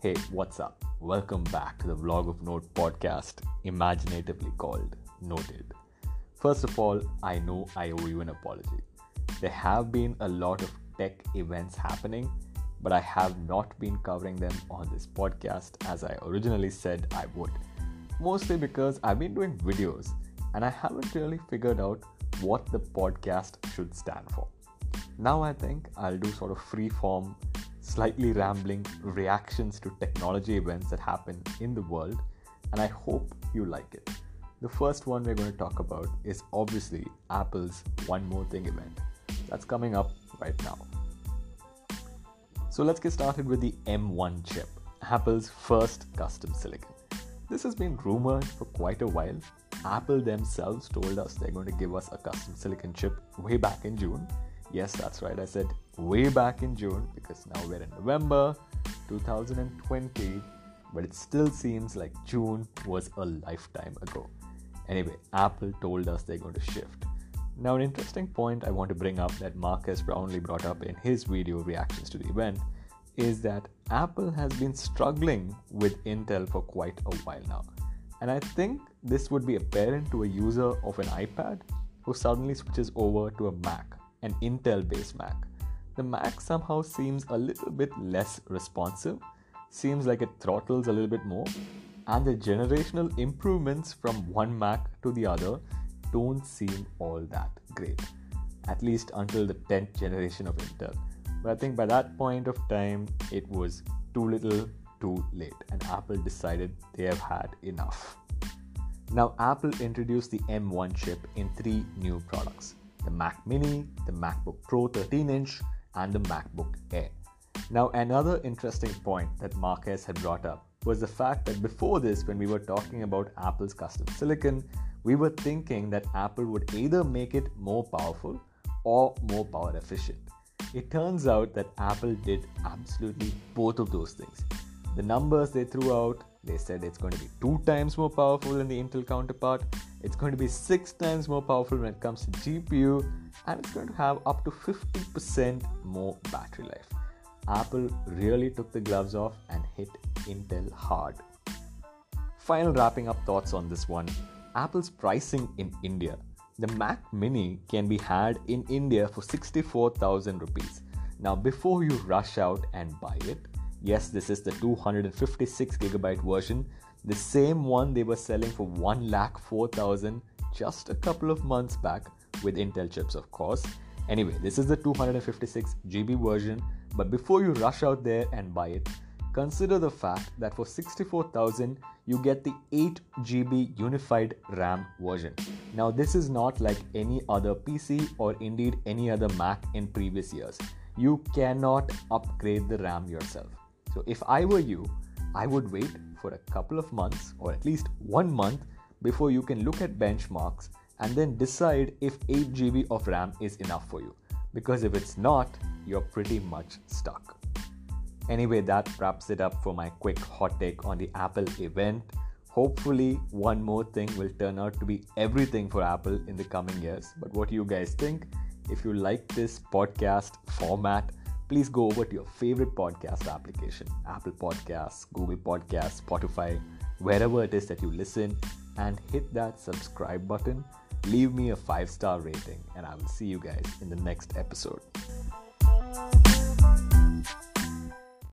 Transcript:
Hey, what's up? Welcome back to the Vlog of Note podcast, imaginatively called Noted. First of all, I know I owe you an apology. There have been a lot of tech events happening, but I have not been covering them on this podcast as I originally said I would. Mostly because I've been doing videos and I haven't really figured out what the podcast should stand for. Now I think I'll do sort of free form, slightly rambling reactions to technology events that happen in the world, and I hope you like it. The first one we're going to talk about is obviously Apple's One More Thing event. That's coming up right now. So let's get started with the M1 chip, Apple's first custom silicon. This has been rumored for quite a while. Apple themselves told us they're going to give us a custom silicon chip way back in June Yes, that's right. I said way back in June because now we're in November 2020, but it still seems like June was a lifetime ago. Anyway, Apple told us they're going to shift. Now, an interesting point I want to bring up that Marques Brownlee brought up in his video reactions to the event is that Apple has been struggling with Intel for quite a while now. And I think this would be apparent to a user of an iPad who suddenly switches over to a Mac an Intel based Mac. The Mac somehow seems a little bit less responsive, seems like it throttles a little bit more, and the generational improvements from one Mac to the other don't seem all that great, at least until the 10th generation of Intel. But I think by that point of time, it was too little, too late, and Apple decided they have had enough. Now, Apple introduced the M1 chip in three new products the Mac Mini, the MacBook Pro 13 inch, and the MacBook Air. Now, another interesting point that Marques had brought up was the fact that before this, when we were talking about Apple's custom silicon, we were thinking that Apple would either make it more powerful or more power efficient. It turns out that Apple did absolutely both of those things. The numbers they threw out, they said it's going to be two times more powerful than the Intel counterpart, it's going to be six times more powerful when it comes to GPU, and it's going to have up to 50% more battery life. Apple really took the gloves off and hit Intel hard. Final wrapping up thoughts on this one Apple's pricing in India. The Mac Mini can be had in India for 64,000 rupees. Now, before you rush out and buy it, yes, this is the 256 gigabyte version, the same one they were selling for 1 lakh 4000 just a couple of months back with Intel chips, of course. Anyway, this is the 256 GB version, but before you rush out there and buy it, consider the fact that for 64000 you get the 8 GB unified RAM version. Now, this is not like any other PC or indeed any other Mac in previous years. You cannot upgrade the RAM yourself. So, if I were you, I would wait for a couple of months or at least one month before you can look at benchmarks and then decide if 8 GB of RAM is enough for you. Because if it's not, you're pretty much stuck. Anyway, that wraps it up for my quick hot take on the Apple event. Hopefully, one more thing will turn out to be everything for Apple in the coming years. But what do you guys think? If you like this podcast format, please go over to your favorite podcast application Apple Podcasts, Google Podcasts, Spotify, wherever it is that you listen, and hit that subscribe button. Leave me a five star rating, and I will see you guys in the next episode.